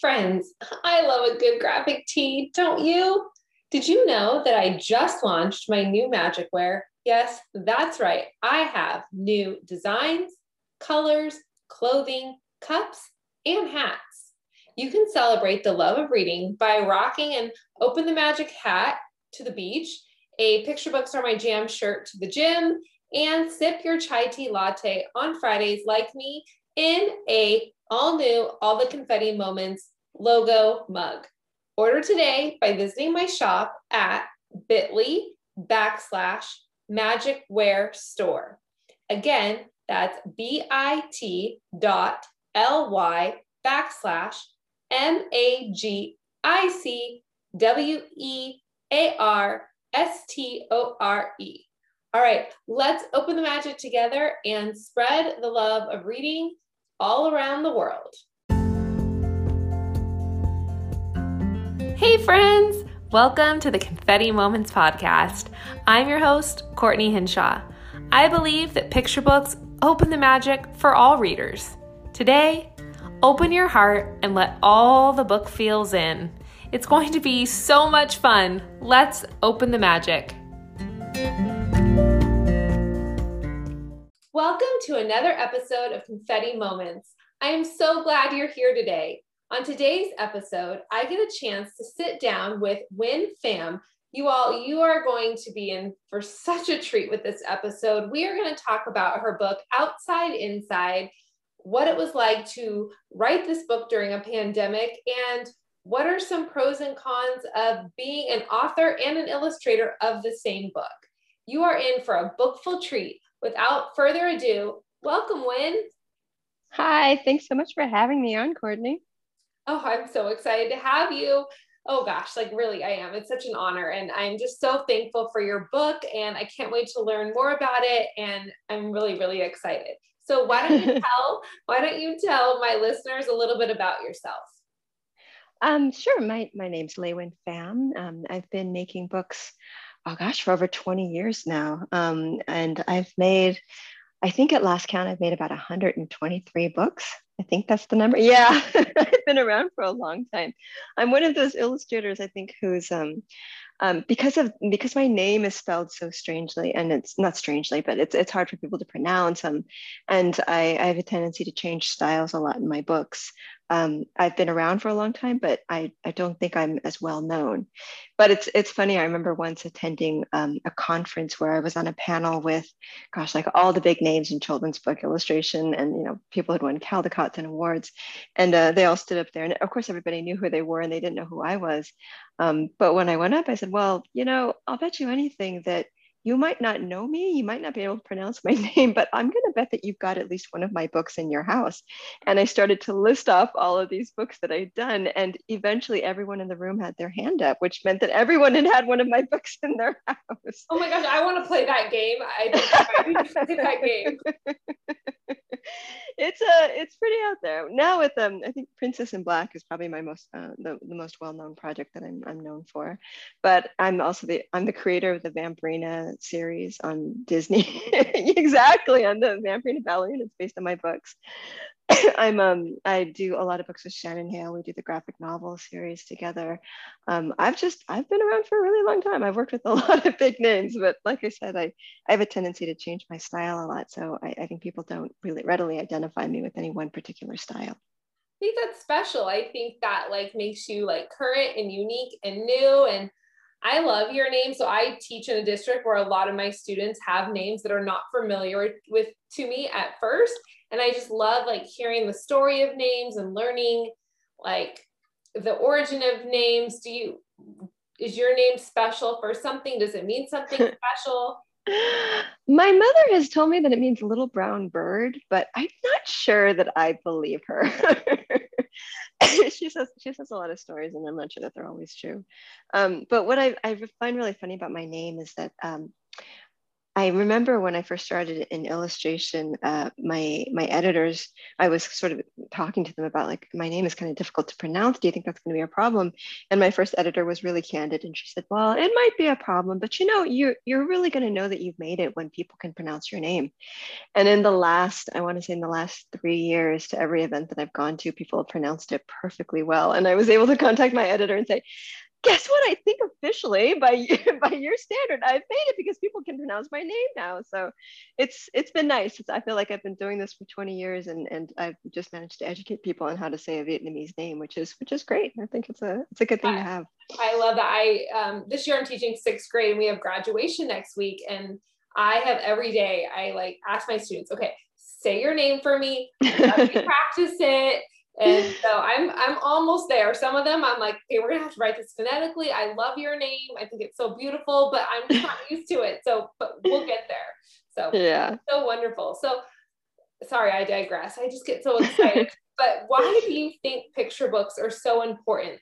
Friends, I love a good graphic tee, don't you? Did you know that I just launched my new magic wear? Yes, that's right. I have new designs, colors, clothing, cups, and hats. You can celebrate the love of reading by rocking an Open the Magic hat to the beach, a Picture Books Are My Jam shirt to the gym, and sip your chai tea latte on Fridays like me in a all new All the Confetti Moments logo mug. Order today by visiting my shop at bit.ly backslash magic wear store. Again, that's bit dot ly backslash m a g i c w e a r s t o r e. All right, let's open the magic together and spread the love of reading all around the world. Hey, friends! Welcome to the Confetti Moments podcast. I'm your host, Courtney Hinshaw. I believe that picture books open the magic for all readers. Today, open your heart and let all the book feels in. It's going to be so much fun. Let's open the magic. Welcome to another episode of Confetti Moments. I am so glad you're here today. On today's episode, I get a chance to sit down with Win Pham. You all, you are going to be in for such a treat with this episode. We are going to talk about her book, Outside Inside, what it was like to write this book during a pandemic, and what are some pros and cons of being an author and an illustrator of the same book. You are in for a bookful treat without further ado, welcome, Win. Hi, thanks so much for having me on, Courtney. Oh, I'm so excited to have you. Oh gosh, like really, I am. It's such an honor. And I'm just so thankful for your book. And I can't wait to learn more about it. And I'm really, really excited. So why don't you tell, why don't you tell my listeners a little bit about yourself? Um, sure. My, my name's LeUyen Pham. Um, I've been making books oh gosh, for over 20 years now. Um, and I've made, I think at last count, I've made about 123 books. I think that's the number. Yeah, I've been around for a long time. I'm one of those illustrators, I think, who's um, um, because of because my name is spelled so strangely, and it's not strangely, but it's it's hard for people to pronounce. Um, and I, I have a tendency to change styles a lot in my books um, I've been around for a long time, but I, I don't think I'm as well known. But it's it's funny. I remember once attending um, a conference where I was on a panel with, gosh, like all the big names in children's book illustration, and you know people had won Caldecott's and awards, and uh, they all stood up there, and of course everybody knew who they were, and they didn't know who I was. Um, but when I went up, I said, well, you know, I'll bet you anything that you might not know me, you might not be able to pronounce my name, but I'm going to bet that you've got at least one of my books in your house. And I started to list off all of these books that I'd done. And eventually everyone in the room had their hand up, which meant that everyone had had one of my books in their house. Oh my gosh, I want to play that game. I don't play that game. it's a uh, it's pretty out there. Now with um i think princess in black is probably my most uh, the, the most well-known project that I'm, I'm known for. But i'm also the i'm the creator of the vampirina series on disney. Exactly on the vampirina ballerina. It's based on my books I'm um I do a lot of books with Shannon Hale. We do the graphic novel series together. Um, I've just I've been around for a really long time. I've worked with a lot of big names, but like I said, I, I have a tendency to change my style a lot. So I, I think people don't really readily identify me with any one particular style. I think that's special. I think that like makes you like current and unique and new and I love your name. So I teach in a district where a lot of my students have names that are not familiar with to me at first and i just love like hearing the story of names and learning like the origin of names. Do you is your name special for something? Does it mean something special? My mother has told me that it means little brown bird but i'm not sure that i believe her. She says she says a lot of stories and i'm not sure that they're always true. Um, but what I, I find really funny about my name is that um, I remember when I first started in illustration, uh, my my editors, I was sort of talking to them about like my name is kind of difficult to pronounce. Do you think that's going to be a problem? And my first editor was really candid, and she said, "Well, it might be a problem, but you know, you're you're really going to know that you've made it when people can pronounce your name." And in the last, I want to say in the last three years, to every event that I've gone to, people have pronounced it perfectly well, and I was able to contact my editor and say, guess what? I think officially by by your standard, I've made it because people can pronounce my name now. So it's it's been nice. It's, I feel like I've been doing this for 20 years, and and I've just managed to educate people on how to say a Vietnamese name, which is which is great. I think it's a it's a good thing I, to have. I love that. I um, this year I'm teaching sixth grade, and we have graduation next week, and I have every day I like ask my students, okay, say your name for me, practice it and so I'm I'm almost there. Some of them I'm like, okay, we're gonna have to write this phonetically. I love your name. I think it's so beautiful, but I'm not used to it. So, but we'll get there. So yeah, so wonderful. So sorry, I digress. I just get so excited. but why do you think picture books are so important?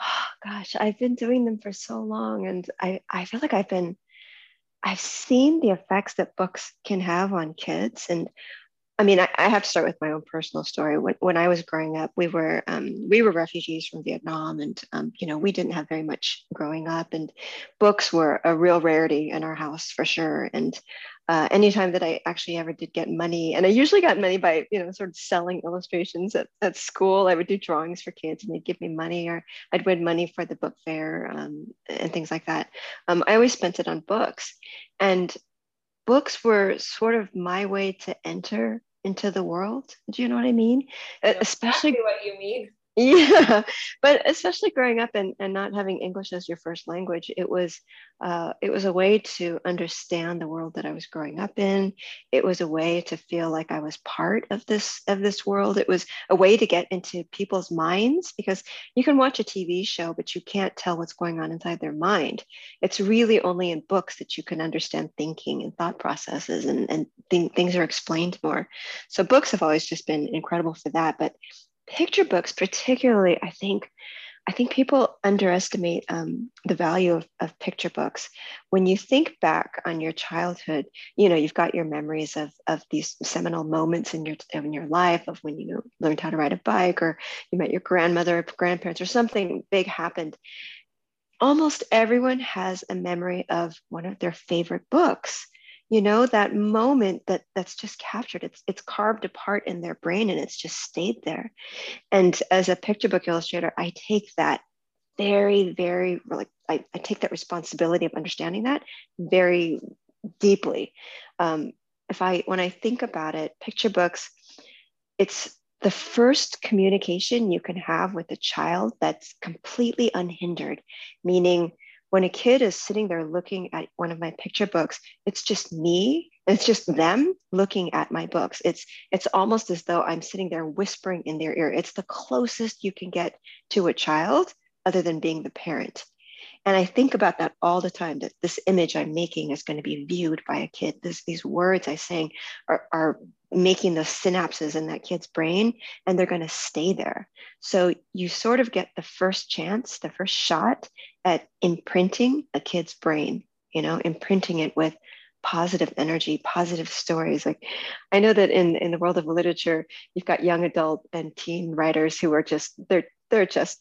Oh, gosh, I've been doing them for so long, and I I feel like I've been I've seen the effects that books can have on kids, and I mean, I, I, have to start with my own personal story. When, when I was growing up, we were um, we were refugees from Vietnam, and um, you know we didn't have very much growing up, and books were a real rarity in our house for sure. And uh, anytime that I actually ever did get money, and I usually got money by you know sort of selling illustrations at, at school. I would do drawings for kids, and they'd give me money, or I'd win money for the book fair um, and things like that. Um, I always spent it on books, and books were sort of my way to enter into the world. Do you know what I mean? Especially exactly what you mean. Yeah, but especially growing up and, and not having English as your first language, it was uh, it was a way to understand the world that I was growing up in. It was a way to feel like I was part of this of this world. It was a way to get into people's minds because you can watch a TV show, but you can't tell what's going on inside their mind. It's really only in books that you can understand thinking and thought processes, and and th- things are explained more. So books have always just been incredible for that, but picture books particularly i think i think people underestimate um, the value of, of picture books. When you think back on your childhood you know you've got your memories of, of these seminal moments in your in your life of when you learned how to ride a bike or you met your grandmother or grandparents or something big happened. Almost everyone has a memory of one of their favorite books you know that moment that that's just captured it's it's carved apart in their brain and it's just stayed there. And as a picture book illustrator i take that very very like i, I take that responsibility of understanding that very deeply. Um, if i when i think about it picture books it's the first communication you can have with a child that's completely unhindered meaning when a kid is sitting there looking at one of my picture books it's just me it's just them looking at my books. It's it's almost as though i'm sitting there whispering in their ear. It's the closest you can get to a child other than being the parent. And I think about that all the time that this image I'm making is going to be viewed by a kid. This, these words i'm saying are, are making those synapses in that kid's brain and they're going to stay there. So you sort of get the first chance, the first shot at imprinting a kid's brain, you know, imprinting it with positive energy positive stories like i know that in in the world of literature you've got young adult and teen writers who are just they're they're just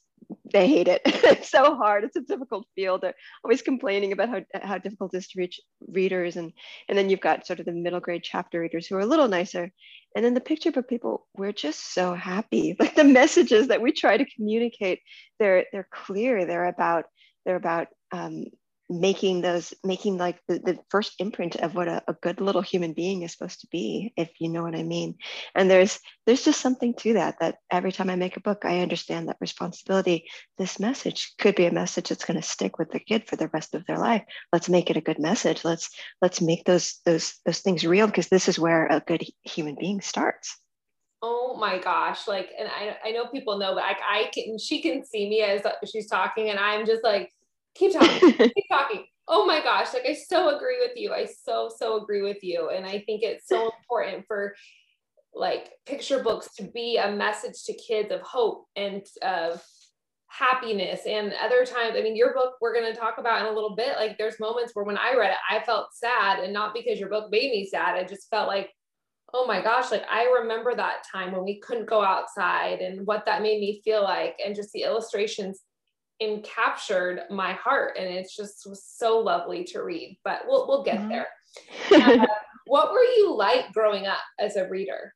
they hate it. it's so hard. It's a difficult field. They're always complaining about how, how difficult it is to reach readers. And, and then you've got sort of the middle grade chapter readers who are a little nicer. And then the picture book people, we're just so happy. Like the messages that we try to communicate, they're, they're clear. They're about, they're about um, making those making like the, the first imprint of what a, a, good little human being is supposed to be if you know what i mean. And there's there's just something to that that every time i make a book i understand that responsibility. This message could be a message that's going to stick with the kid for the rest of their life. Let's make it a good message. Let's let's make those those those things real because this is where a good human being starts. Oh my gosh. Like, and I, I know people know, but like I can, she can see me as uh, she's talking and I'm just like, keep talking, keep talking. Oh my gosh, like I so agree with you. I so, so agree with you. And I think it's so important for like picture books to be a message to kids of hope and of happiness and other times i mean your book we're going to talk about in a little bit like there's moments where when i read it i felt sad and not because your book made me sad i just felt like oh my gosh like i remember that time when we couldn't go outside and what that made me feel like and just the illustrations encaptured my heart and it's just was so lovely to read but we'll, we'll get mm-hmm. there uh, what were you like growing up as a reader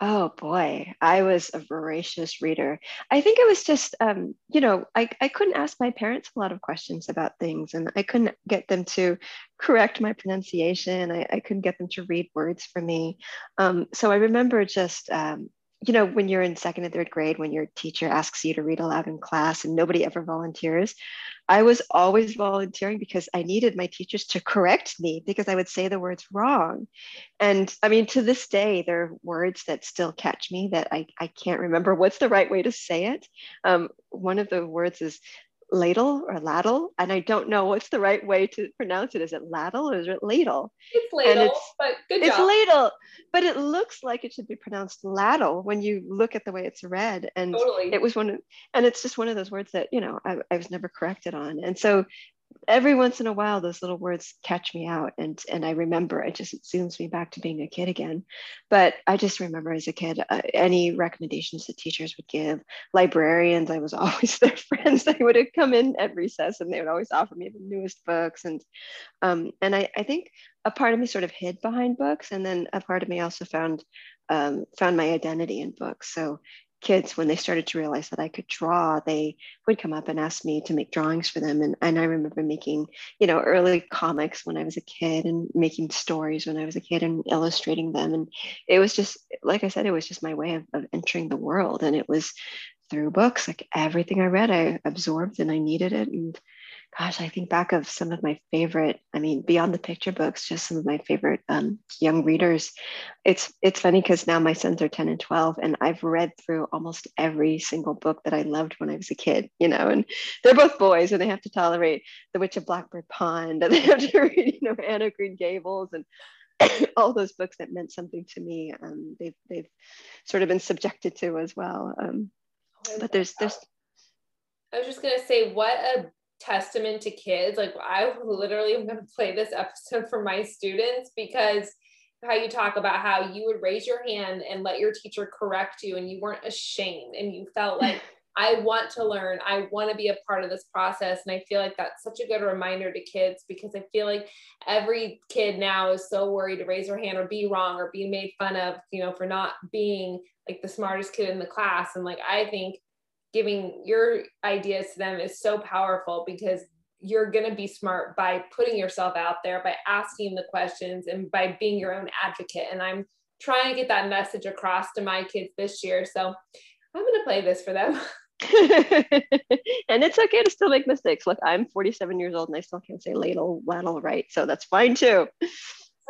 Oh boy, I was a voracious reader. I think it was just, um, you know, I, I couldn't ask my parents a lot of questions about things and I couldn't get them to correct my pronunciation. I, I couldn't get them to read words for me. Um, so I remember just, um, you know, when you're in second and third grade, when your teacher asks you to read aloud in class and nobody ever volunteers, I was always volunteering because I needed my teachers to correct me because I would say the words wrong. And I mean, to this day, there are words that still catch me that I, I can't remember what's the right way to say it. Um, one of the words is ladle or ladle, and I don't know what's the right way to pronounce it. Is it ladle or is it ladle? It's ladle, it's, but good It's ladle, but it looks like it should be pronounced ladle when you look at the way it's read. And totally. it was one, of, and it's just one of those words that you know I, I was never corrected on, and so every once in a while those little words catch me out and and i remember it just zooms me back to being a kid again. But i just remember as a kid uh, any recommendations that teachers would give. Librarians i was always their friends. They would come in at recess and they would always offer me the newest books. And um, and I, I think a part of me sort of hid behind books and then a part of me also found um, found my identity in books. So kids when they started to realize that i could draw they would come up and ask me to make drawings for them and, and i remember making you know early comics when i was a kid and making stories when i was a kid and illustrating them and it was just like i said it was just my way of, of entering the world and it was through books like everything i read i absorbed and i needed it and gosh, I think back of some of my favorite, I mean, beyond the picture books, just some of my favorite um, young readers. It's it's funny because now my sons are 10 and 12, and I've read through almost every single book that I loved when I was a kid, you know, and they're both boys and they have to tolerate The Witch of Blackbird Pond and they have to read, you know, Anne of Green Gables and all those books that meant something to me. Um, they've they've sort of been subjected to as well. Um, but there's there's I was just gonna say, what a testament to kids. Like I literally am going to play this episode for my students because how you talk about how you would raise your hand and let your teacher correct you and you weren't ashamed and you felt like I want to learn. I want to be a part of this process. And I feel like that's such a good reminder to kids because I feel like every kid now is so worried to raise their hand or be wrong or be made fun of, you know, for not being like the smartest kid in the class. And like, I think giving your ideas to them is so powerful because you're going to be smart by putting yourself out there, by asking the questions, and by being your own advocate. And I'm trying to get that message across to my kids this year. So I'm going to play this for them. and it's okay to still make mistakes. Look, I'm 47 years old and I still can't say ladle, ladle right. So that's fine too.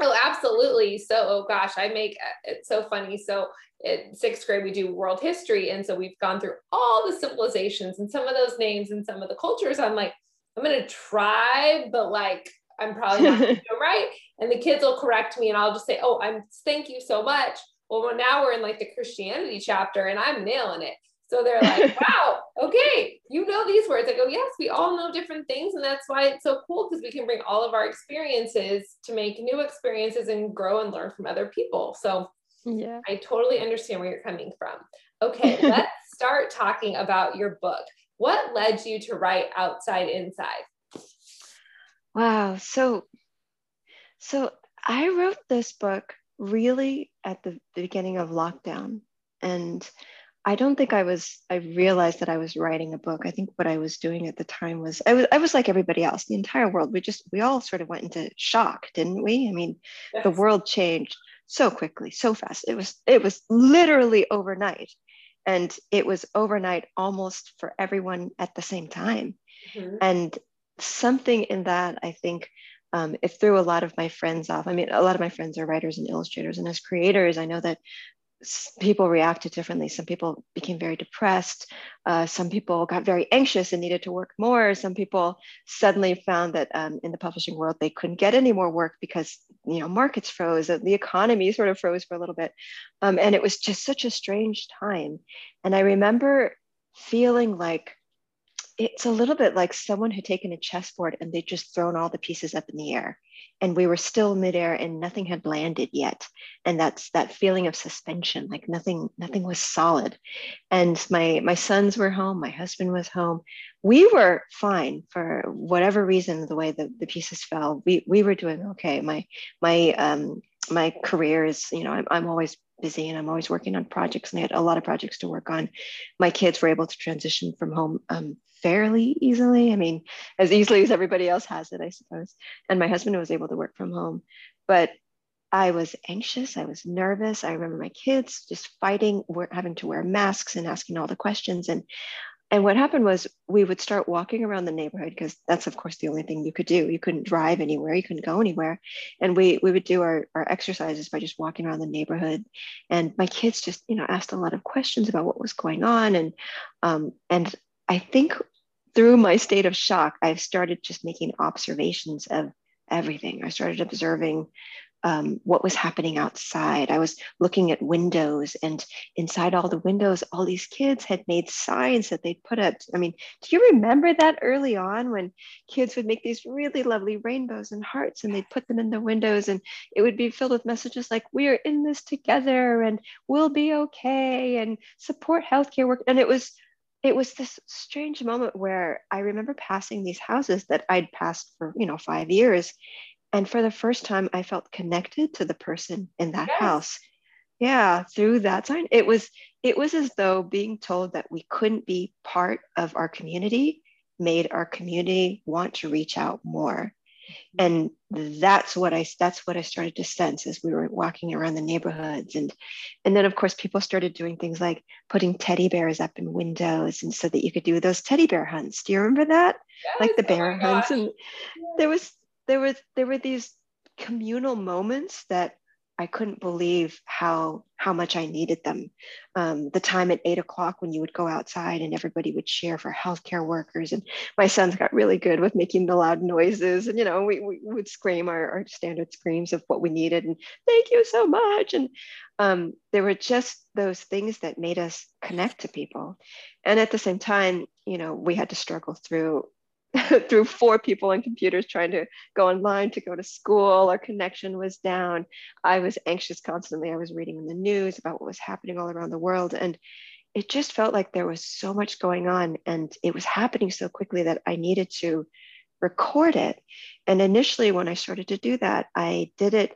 Oh, absolutely. So, oh gosh, I make uh, it's so funny. So, in sixth grade, we do world history. And so we've gone through all the civilizations and some of those names and some of the cultures. I'm like, I'm going to try, but like, I'm probably not going to do right. And the kids will correct me and I'll just say, oh, I'm thank you so much. Well, now we're in like the Christianity chapter and I'm nailing it. So they're like, wow, okay, you know these words. I go, yes, we all know different things. And that's why it's so cool because we can bring all of our experiences to make new experiences and grow and learn from other people. So yeah, I totally understand where you're coming from. Okay, let's start talking about your book. What led you to write Outside Inside? Wow. So, so I wrote this book really at the beginning of lockdown. And I don't think I was, I realized that I was writing a book. I think what I was doing at the time was, I was, I was like everybody else, the entire world. We just, we all sort of went into shock, didn't we? I mean, yes. the world changed so quickly, so fast. It was, it was literally overnight. And it was overnight almost for everyone at the same time. Mm-hmm. And something in that, I think, um, it threw a lot of my friends off. I mean, a lot of my friends are writers and illustrators, and as creators, I know that people reacted differently. Some people became very depressed. Uh, some people got very anxious and needed to work more. Some people suddenly found that um, in the publishing world they couldn't get any more work because you know markets froze, the economy sort of froze for a little bit, um, and it was just such a strange time. And I remember feeling like it's a little bit like someone had taken a chessboard and they'd just thrown all the pieces up in the air. And we were still midair and nothing had landed yet. And that's that feeling of suspension like nothing nothing was solid. And my my sons were home my husband was home. We were fine for whatever reason the way the, the pieces fell. We we were doing okay. My my um my career is you know I'm, I'm always busy and i'm always working on projects and I had a lot of projects to work on. My kids were able to transition from home um, fairly easily. I mean, as easily as everybody else has it, I suppose. And my husband was able to work from home. But I was anxious. I was nervous. I remember my kids just fighting, having to wear masks and asking all the questions. And and what happened was we would start walking around the neighborhood because that's of course the only thing you could do. You couldn't drive anywhere, you couldn't go anywhere. And we we would do our, our exercises by just walking around the neighborhood. And my kids just, you know, asked a lot of questions about what was going on. And um, and I think through my state of shock, I've started just making observations of everything. I started observing um, what was happening outside. I was looking at windows, and inside all the windows, all these kids had made signs that they'd put up. I mean, do you remember that early on when kids would make these really lovely rainbows and hearts and they'd put them in the windows, and it would be filled with messages like, We are in this together, and we'll be okay, and support healthcare work. And it was it was this strange moment where I remember passing these houses that I'd passed for, you know, five years. And for the first time, I felt connected to the person in that yes. house. Yeah, through that sign. It was it was as though being told that we couldn't be part of our community made our community want to reach out more and that's what i that's what i started to sense as we were walking around the neighborhoods. And and then of course people started doing things like putting teddy bears up in windows and so that you could do those teddy bear hunts. Do you remember that? Yes, like the oh bear oh hunts. And there was there was there were these communal moments that I couldn't believe how how much I needed them. Um, the time at eight o'clock when you would go outside and everybody would cheer for healthcare workers, and my sons got really good with making the loud noises, and you know we, we would scream our, our standard screams of what we needed, and thank you so much. And um, there were just those things that made us connect to people, and at the same time, you know, we had to struggle through through four people on computers trying to go online to go to school. Our connection was down. I was anxious constantly. I was reading in the news about what was happening all around the world. And it just felt like there was so much going on and it was happening so quickly that I needed to record it. And initially, when I started to do that, I did it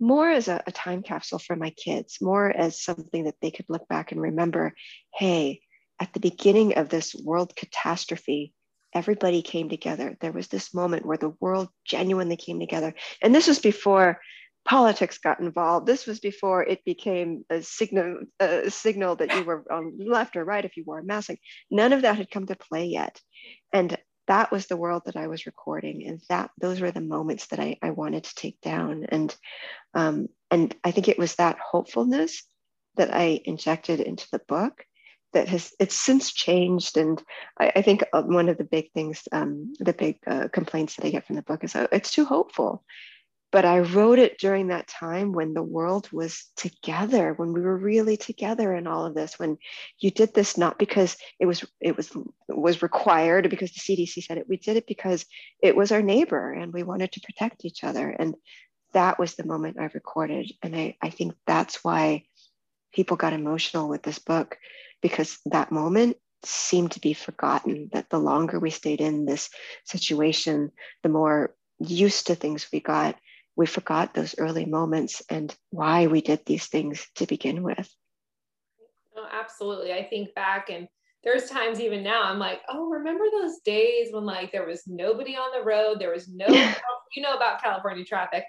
more as a, a time capsule for my kids, more as something that they could look back and remember hey, at the beginning of this world catastrophe, everybody came together. There was this moment where the world genuinely came together. And this was before politics got involved. This was before it became a signal, a signal that you were on left or right if you wore a mask. None of that had come to play yet. And that was the world that I was recording. And that those were the moments that I, I wanted to take down. And um, and I think it was that hopefulness that I injected into the book that has it's since changed and i, I think uh, one of the big things um, the big uh, complaints that i get from the book is oh, it's too hopeful. But i wrote it during that time when the world was together when we were really together in all of this when you did this not because it was it was it was required because the cdc said it. We did it because it was our neighbor and we wanted to protect each other. And that was the moment i recorded. And i, I think that's why people got emotional with this book because that moment seemed to be forgotten that the longer we stayed in this situation the more used to things we got we forgot those early moments and why we did these things to begin with. Oh, absolutely. I think back and there's times even now i'm like oh remember those days when like there was nobody on the road there was no you know about california traffic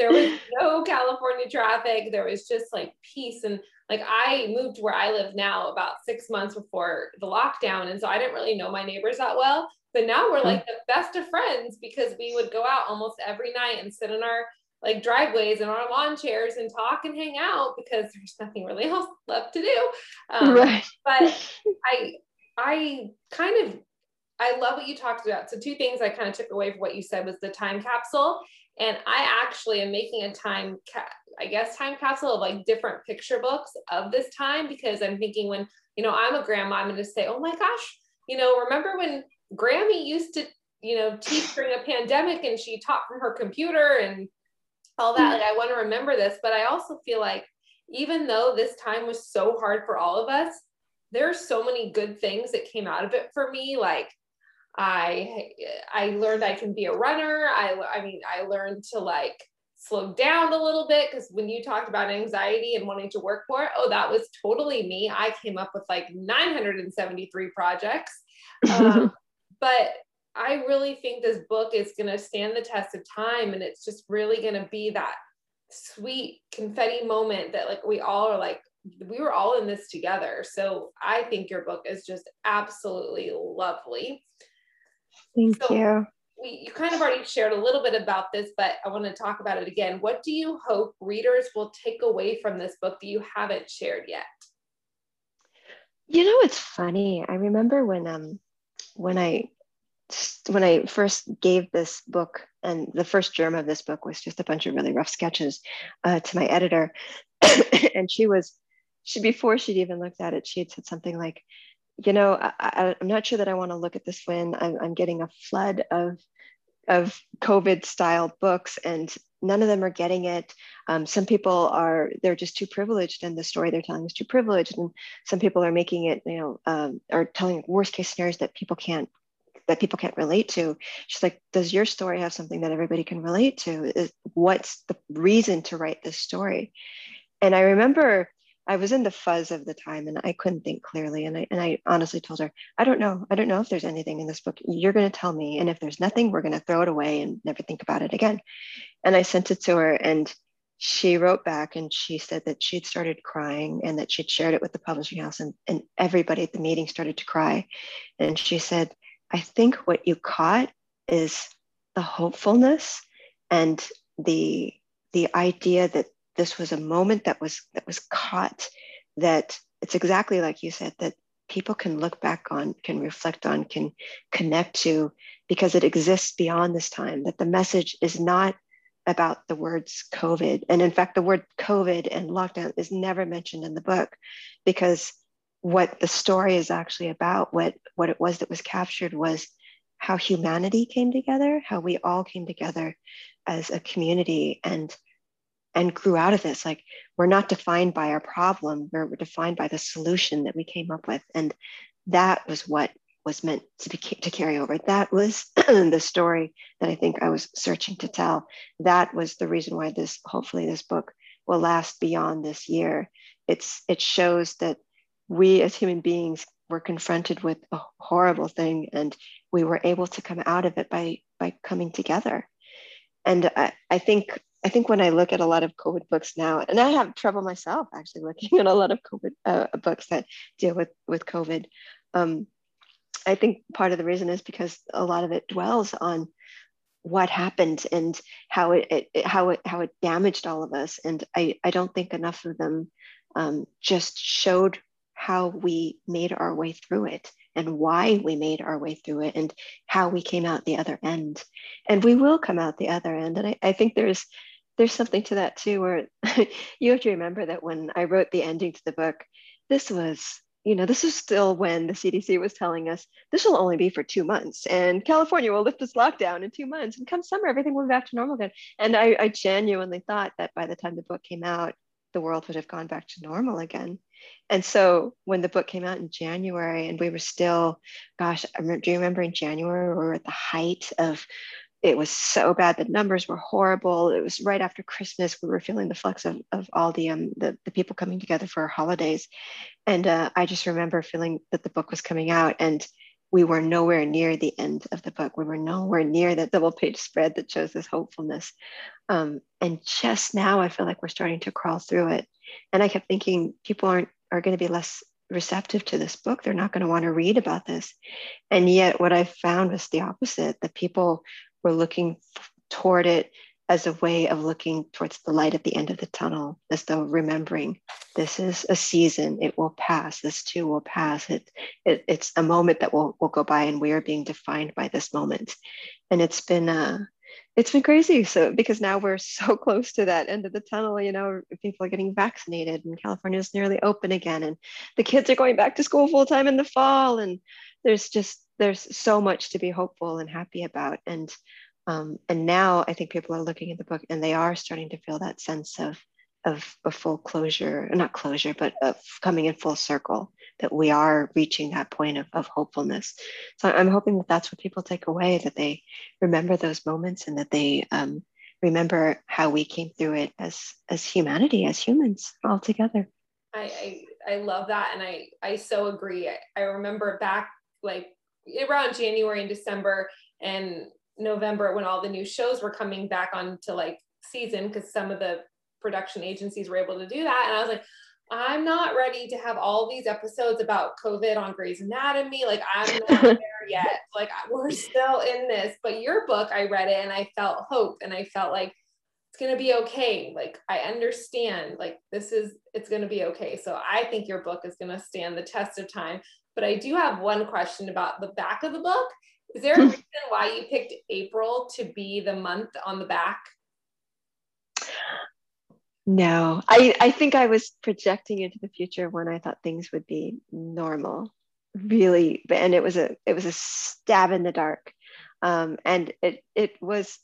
there was no california traffic there was just like peace and like I moved where I live now about six months before the lockdown. And so I didn't really know my neighbors that well. But now we're like the best of friends because we would go out almost every night and sit in our like driveways and our lawn chairs and talk and hang out because there's nothing really else left to do. Um, right. But I, I kind of, I love what you talked about. So two things I kind of took away from what you said was the time capsule. And I actually am making a time ca- I guess, time capsule of like different picture books of this time because I'm thinking when, you know, I'm a grandma, I'm going to say, oh my gosh, you know, remember when Grammy used to, you know, teach during a pandemic and she taught from her computer and all that. Like, I want to remember this, but I also feel like even though this time was so hard for all of us, there are so many good things that came out of it for me. Like, I I learned I can be a runner. I I mean I learned to like slow down a little bit because when you talked about anxiety and wanting to work more, oh that was totally me. I came up with like 973 projects. Um, but I really think this book is going to stand the test of time and it's just really going to be that sweet confetti moment that like we all are like we were all in this together. So I think your book is just absolutely lovely. Thank so you. We, you kind of already shared a little bit about this, but I want to talk about it again. What do you hope readers will take away from this book that you haven't shared yet? You know, it's funny. I remember when um when I when I first gave this book, and the first germ of this book was just a bunch of really rough sketches uh, to my editor, and she was she before she'd even looked at it, she had said something like, "You know, I, am not sure that I want to look at this when I'm, I'm getting a flood of of COVID style books, and none of them are getting it. Um, some people are they're just too privileged, and the story they're telling is too privileged, and some people are making it, you know, um, are telling worst case scenarios that people can't that people can't relate to. She's like, does your story have something that everybody can relate to? Is, what's the reason to write this story? And I remember I was in the fuzz of the time and I couldn't think clearly. And I, and I honestly told her, I don't know. I don't know if there's anything in this book. You're going to tell me. And if there's nothing, we're going to throw it away and never think about it again. And I sent it to her and she wrote back and she said that she'd started crying and that she'd shared it with the publishing house and, and everybody at the meeting started to cry. And she said, I think what you caught is the hopefulness and the the idea that this was a moment that was that was caught that it's exactly like you said that people can look back on can reflect on can connect to because it exists beyond this time that the message is not about the words covid. And in fact the word covid and lockdown is never mentioned in the book because what the story is actually about, what, what it was that was captured was how humanity came together, how we all came together as a community. And and grew out of this. Like we're not defined by our problem, we're, we're defined by the solution that we came up with. And that was what was meant to be to carry over. That was the story that I think I was searching to tell. That was the reason why this, hopefully, this book will last beyond this year. It's it shows that we as human beings were confronted with a horrible thing and we were able to come out of it by by coming together and I, I think I think when I look at a lot of COVID books now, and I have trouble myself actually looking at a lot of COVID uh, books that deal with with COVID. Um, I think part of the reason is because a lot of it dwells on what happened and how it, it how it how it damaged all of us, and I I don't think enough of them um, just showed how we made our way through it and why we made our way through it and how we came out the other end. And we will come out the other end. And i, I think there's there's something to that too where you have to remember that when i wrote the ending to the book this was you know this is still when the cdc was telling us this will only be for two months and california will lift this lockdown in two months and come summer everything will be back to normal again. And I, I genuinely thought that by the time the book came out the world would have gone back to normal again. And so when the book came out in January, and we were still, gosh, do you remember in January we were at the height of it was so bad. The numbers were horrible. It was right after Christmas. We were feeling the flux of, of all the, um, the, the people coming together for our holidays. And uh, I just remember feeling that the book was coming out and we were nowhere near the end of the book. We were nowhere near that double page spread that shows this hopefulness. Um, and just now I feel like we're starting to crawl through it. And I kept thinking people aren't are going to be less receptive to this book. They're not going to want to read about this. And yet what I found was the opposite, that people were looking toward it as a way of looking towards the light at the end of the tunnel, as though remembering this is a season, it will pass, this too will pass. It, it it's a moment that will, will go by and we are being defined by this moment. And it's been uh, it's been crazy. So because now we're so close to that end of the tunnel, you know, people are getting vaccinated and California is nearly open again, and the kids are going back to school full time in the fall, and there's just there's so much to be hopeful and happy about and um, and now i think people are looking at the book and they are starting to feel that sense of of a full closure not closure but of coming in full circle that we are reaching that point of, of hopefulness. So i'm hoping that that's what people take away that they remember those moments and that they um, remember how we came through it as as humanity as humans all together. I, I, I love that and i i so agree. I, I remember back like around january and december and november when all the new shows were coming back onto like season because some of the production agencies were able to do that and i was like I'm not ready to have all these episodes about COVID on Grey's Anatomy. Like, I'm not there yet. Like, we're still in this. But your book, I read it and I felt hope and I felt like it's going to be okay. Like, I understand, like, this is, it's going to be okay. So I think your book is going to stand the test of time. But I do have one question about the back of the book. Is there a hmm. reason why you picked April to be the month on the back? No, I, I think I was projecting into the future when I thought things would be normal, really. And it was a it was a stab in the dark, um, and it it was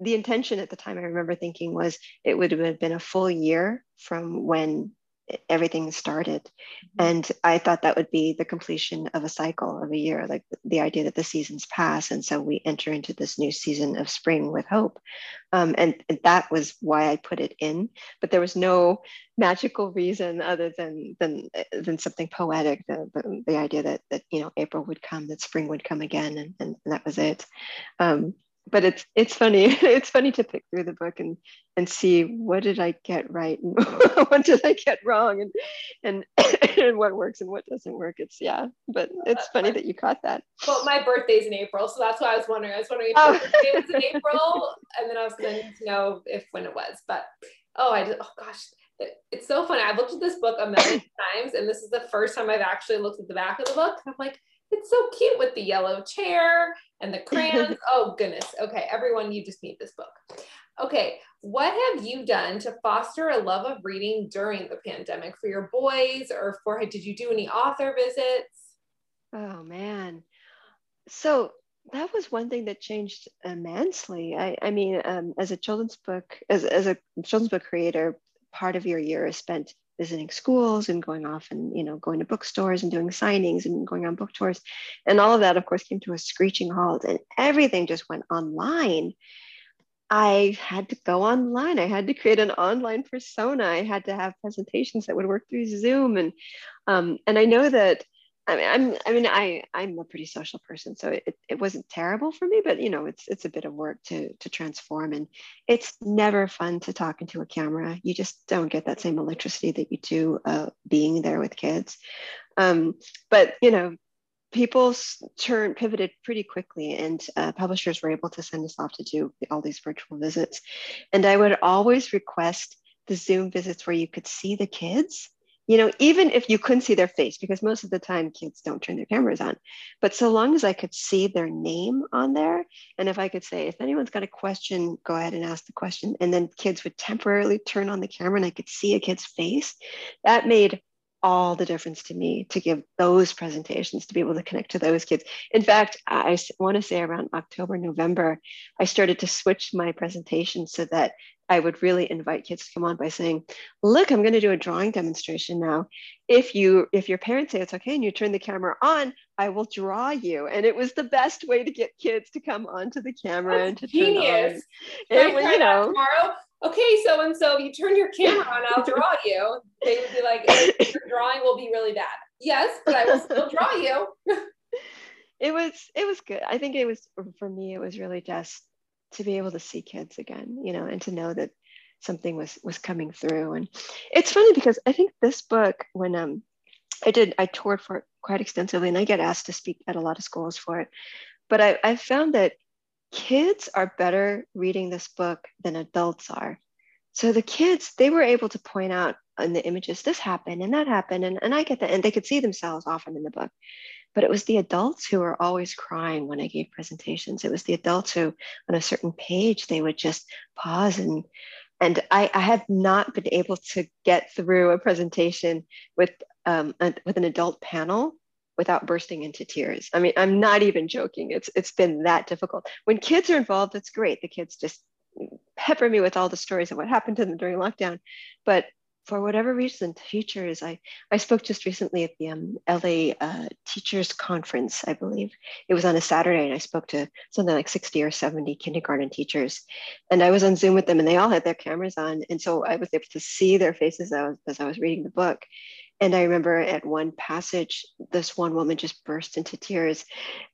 the intention at the time. I remember thinking was it would have been a full year from when everything started. Mm-hmm. And I thought that would be the completion of a cycle of a year, like the idea that the seasons pass. And so we enter into this new season of spring with hope. Um, and, and, that was why I put it in. But there was no magical reason other than than, than something poetic, the, the, the idea that, that, you know, April would come, that spring would come again. And, and, and that was it. Um, but it's it's funny. It's funny to pick through the book and and see what did i get right and what did i get wrong and and, and what works and what doesn't work. It's yeah but it's funny that you caught that. Well my birthday's in april so that's why i was wondering. I was wondering if oh. birthday was in april and then i was going to know if when it was but oh i just oh gosh it's so funny. I've looked at this book a million times and this is the first time i've actually looked at the back of the book i'm like it's so cute with the yellow chair and the crayons. oh, goodness. Okay, everyone, you just need this book. Okay, what have you done to foster a love of reading during the pandemic for your boys or for, did you do any author visits? Oh, man. So that was one thing that changed immensely. I, I mean, um, as a children's book, as, as a children's book creator, part of your year is spent visiting schools and going off and you know going to bookstores and doing signings and going on book tours. And all of that of course came to a screeching halt and everything just went online. I had to go online. I had to create an online persona. I had to have presentations that would work through zoom and um, and i know that I mean, I'm, I mean, I, I'm a pretty social person, so it, it wasn't terrible for me, but you know, it's, it's a bit of work to, to transform and it's never fun to talk into a camera. You just don't get that same electricity that you do uh, being there with kids. Um, but you know, people turned pivoted pretty quickly and uh, publishers were able to send us off to do all these virtual visits. And I would always request the Zoom visits where you could see the kids you know, even if you couldn't see their face, because most of the time kids don't turn their cameras on, but so long as I could see their name on there, and if I could say, if anyone's got a question, go ahead and ask the question, and then kids would temporarily turn on the camera and I could see a kid's face, that made all the difference to me to give those presentations to be able to connect to those kids. In fact, I want to say around October, November, I started to switch my presentation so that I would really invite kids to come on by saying, look, I'm going to do a drawing demonstration now. If you if your parents say it's okay and you turn the camera on, I will draw you. And it was the best way to get kids to come onto the camera That's and to genius. turn on. It, you know, tomorrow. Okay, so and so you turn your camera on, I'll draw you. They would be like, your drawing will be really bad. Yes, but I will still draw you. it was it was good. I think it was for me, it was really just to be able to see kids again, you know, and to know that something was was coming through. And it's funny because I think this book, when um I did, I toured for it quite extensively, and I get asked to speak at a lot of schools for it. But I, I found that kids are better reading this book than adults are. So the kids, they were able to point out in the images, this happened and that happened. And, and I get that. And they could see themselves often in the book. But it was the adults who were always crying when I gave presentations. It was the adults who, on a certain page, they would just pause and and I, I have not been able to get through a presentation with um, a, with an adult panel without bursting into tears. I mean, I'm not even joking. It's it's been that difficult. When kids are involved, it's great. The kids just pepper me with all the stories of what happened to them during lockdown. But for whatever reason, teachers, I, I spoke just recently at the um, LA uh, Teachers Conference, I believe. It was on a Saturday, and I spoke to something like 60 or 70 kindergarten teachers. And I was on Zoom with them, and they all had their cameras on. And so I was able to see their faces as as I was reading the book. And I remember at one passage, this one woman just burst into tears,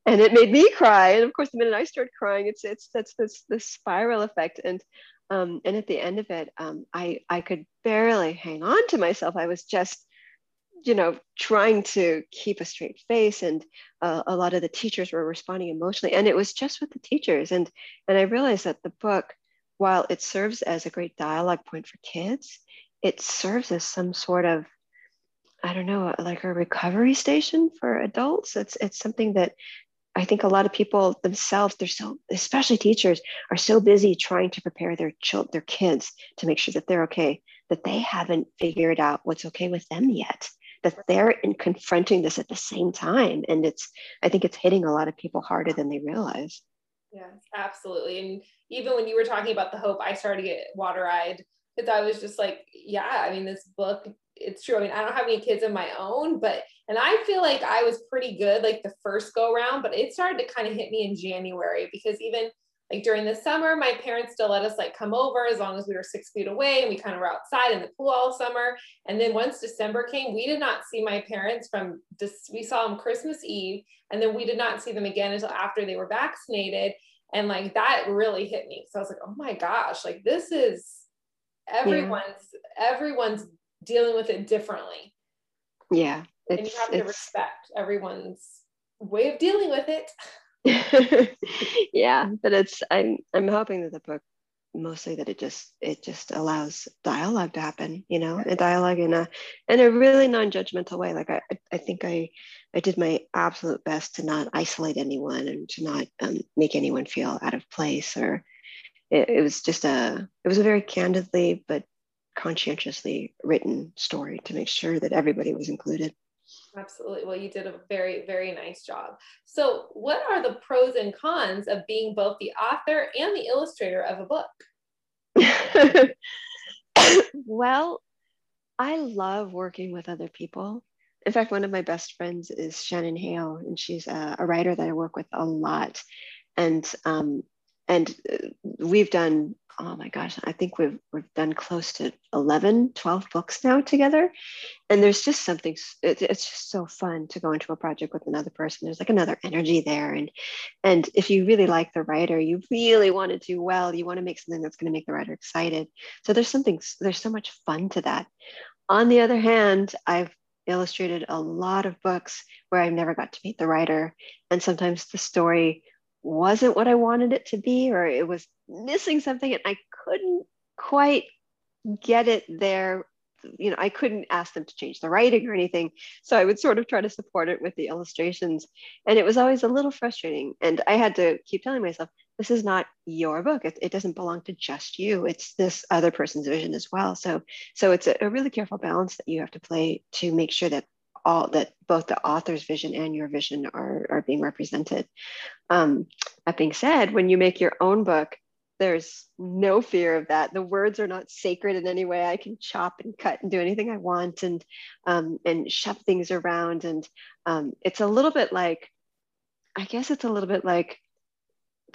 and it made me cry. And of course, the minute I start crying, it's it's that's this this spiral effect. And um, and at the end of it, um, I I could barely hang on to myself. I was just you know trying to keep a straight face and uh, a lot of the teachers were responding emotionally and it was just with the teachers and and i realized that the book while it serves as a great dialogue point for kids it serves as some sort of I don't know, like a recovery station for adults. It's it's something that I think a lot of people themselves, they're so, especially teachers, are so busy trying to prepare their children, their kids to make sure that they're okay, that they haven't figured out what's okay with them yet. That they're in confronting this at the same time, and it's I think it's hitting a lot of people harder than they realize. Yes, absolutely. And even when you were talking about the hope, I started to get water eyed because I was just like, yeah, I mean, this book it's true. I mean, I don't have any kids of my own, but and I feel like I was pretty good like the first go around, but it started to kind of hit me in January because even like during the summer, my parents still let us like come over as long as we were six feet away and we kind of were outside in the pool all summer. And then once December came, we did not see my parents from this, we saw them Christmas Eve, and then we did not see them again until after they were vaccinated. And like that really hit me. So I was like, oh my gosh, like this is everyone's yeah. everyone's dealing with it differently. Yeah. And you have to respect everyone's way of dealing with it. yeah, but it's I'm I'm hoping that the book mostly that it just it just allows dialogue to happen, you know, a dialogue in a in a really non-judgmental way. Like I I think I I did my absolute best to not isolate anyone and to not um, make anyone feel out of place or it, it was just a it was a very candidly but conscientiously written story to make sure that everybody was included. Absolutely. Well, you did a very, very nice job. So, what are the pros and cons of being both the author and the illustrator of a book? well, I love working with other people. In fact, one of my best friends is Shannon Hale, and she's a, a writer that I work with a lot. And um, and uh, we've done oh my gosh i think we've we've done close to 11 12 books now together. And there's just something it, it's just so fun to go into a project with another person. There's like another energy there. And and if you really like the writer you really want to do well you want to make something that's going to make the writer excited. So there's something there's so much fun to that. On the other hand i've illustrated a lot of books where I've never got to meet the writer. And sometimes the story wasn't what I wanted it to be, or it was missing something and I couldn't quite get it there. You know, I couldn't ask them to change the writing or anything. So I would sort of try to support it with the illustrations. And it was always a little frustrating. And I had to keep telling myself, this is not your book. It, it doesn't belong to just you. It's this other person's vision as well. So, so it's a, a really careful balance that you have to play to make sure that all that both the author's vision and your vision are, are being represented. Um, that being said, when you make your own book, there's no fear of that. The words are not sacred in any way. I can chop and cut and do anything I want and um, and shove things around. And um, it's a little bit like, I guess it's a little bit like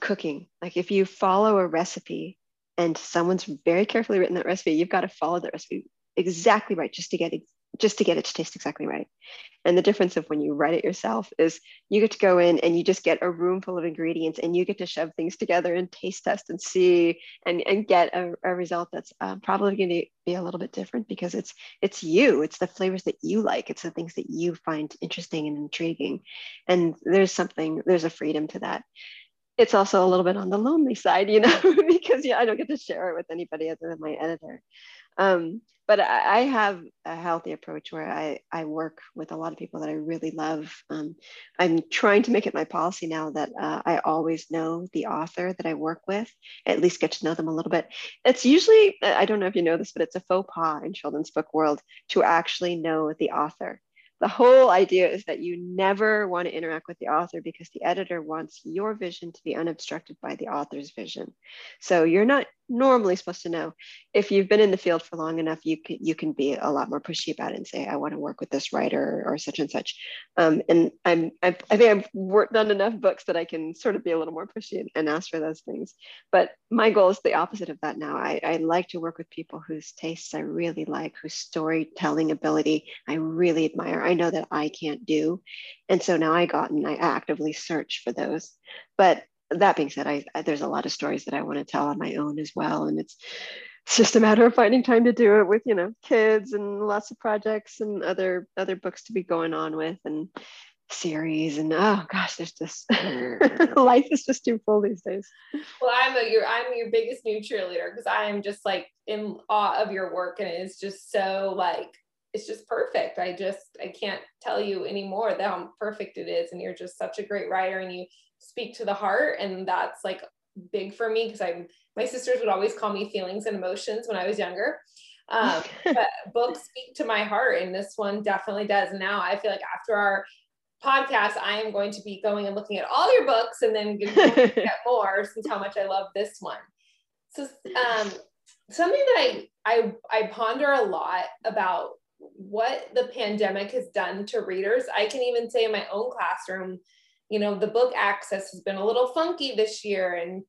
cooking. Like if you follow a recipe and someone's very carefully written that recipe, you've got to follow that recipe exactly right just to get just to get it to taste exactly right. And the difference of when you write it yourself is you get to go in and you just get a room full of ingredients and you get to shove things together and taste test and see and, and get a, a result that's uh, probably going to be a little bit different because it's it's you. It's the flavors that you like. It's the things that you find interesting and intriguing. And there's something there's a freedom to that it's also a little bit on the lonely side you know because yeah i don't get to share it with anybody other than my editor um, but I, I, have a healthy approach where I, I work with a lot of people that I really love. Um, I'm trying to make it my policy now that uh, I always know the author that I work with, at least get to know them a little bit. It's usually, I don't know if you know this, but it's a faux pas in children's book world to actually know the author the whole idea is that you never want to interact with the author because the editor wants your vision to be unobstructed by the author's vision. So you're not normally supposed to know. If you've been in the field for long enough, you can you can be a lot more pushy about it and say, I want to work with this writer or such and such. Um, and I'm I've, i think I've worked on enough books that I can sort of be a little more pushy and, and ask for those things. But my goal is the opposite of that now. I, I like to work with people whose tastes I really like, whose storytelling ability I really admire. I know that I can't do. And so now I got and I actively search for those. But that being said, I, I, there's a lot of stories that I want to tell on my own as well, and it's it's just a matter of finding time to do it with you know kids and lots of projects and other other books to be going on with and series and oh gosh there's just mm. life is just too full these days. Well i'm a your i'm your biggest new cheerleader because i am just like in awe of your work and it's just so like it's just perfect. I just i can't tell you anymore how perfect it is and you're just such a great writer and you speak to the heart and that's like big for me because i'm my sisters would always call me feelings and emotions when i was younger. Um, but books speak to my heart and this one definitely does. Now i feel like after our podcast i am going to be going and looking at all your books and then get more since how much i love this one. So um, something that I, I i ponder a lot about what the pandemic has done to readers. I can even say in my own classroom you know, the book access has been a little funky this year. And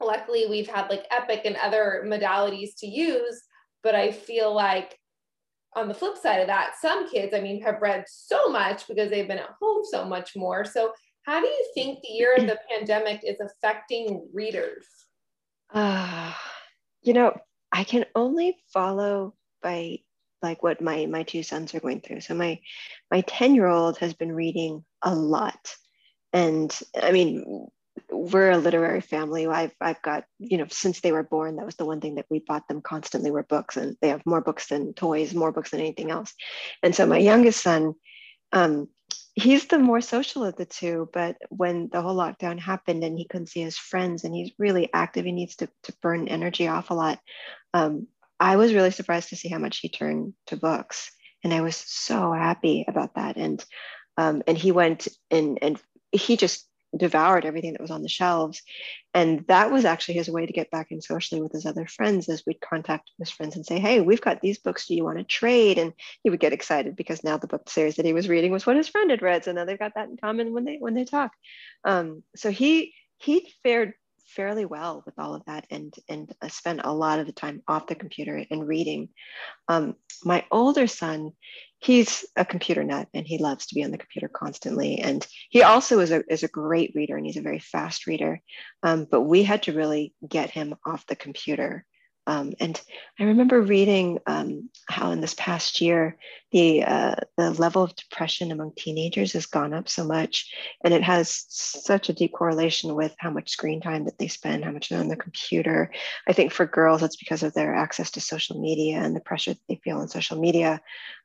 luckily we've had like Epic and other modalities to use. But I feel like on the flip side of that, some kids, I mean, have read so much because they've been at home so much more. So how do you think the year of the pandemic is affecting readers? Uh, you know, I can only follow by like what my my two sons are going through. So my my 10 year old has been reading a lot and I mean, we're a literary family. I've I've got you know since they were born, that was the one thing that we bought them constantly were books, and they have more books than toys, more books than anything else. And so my youngest son, um, he's the more social of the two. But when the whole lockdown happened and he couldn't see his friends, and he's really active, he needs to to burn energy off a lot. Um, I was really surprised to see how much he turned to books, and I was so happy about that. And um, and he went and and he just devoured everything that was on the shelves. And that was actually his way to get back in socially with his other friends as we'd contact his friends and say, Hey, we've got these books. Do you want to trade? And he would get excited because now the book series that he was reading was what his friend had read. So now they've got that in common when they when they talk. Um, so he he fared fairly well with all of that and and spent a lot of the time off the computer and reading. Um, my older son, he's a computer nut and he loves to be on the computer constantly. And he also is a, is a great reader and he's a very fast reader. Um, but we had to really get him off the computer um, and I remember reading um, how in this past year, the, uh, the level of depression among teenagers has gone up so much. And it has such a deep correlation with how much screen time that they spend, how much they're on the computer. I think for girls, it's because of their access to social media and the pressure that they feel on social media.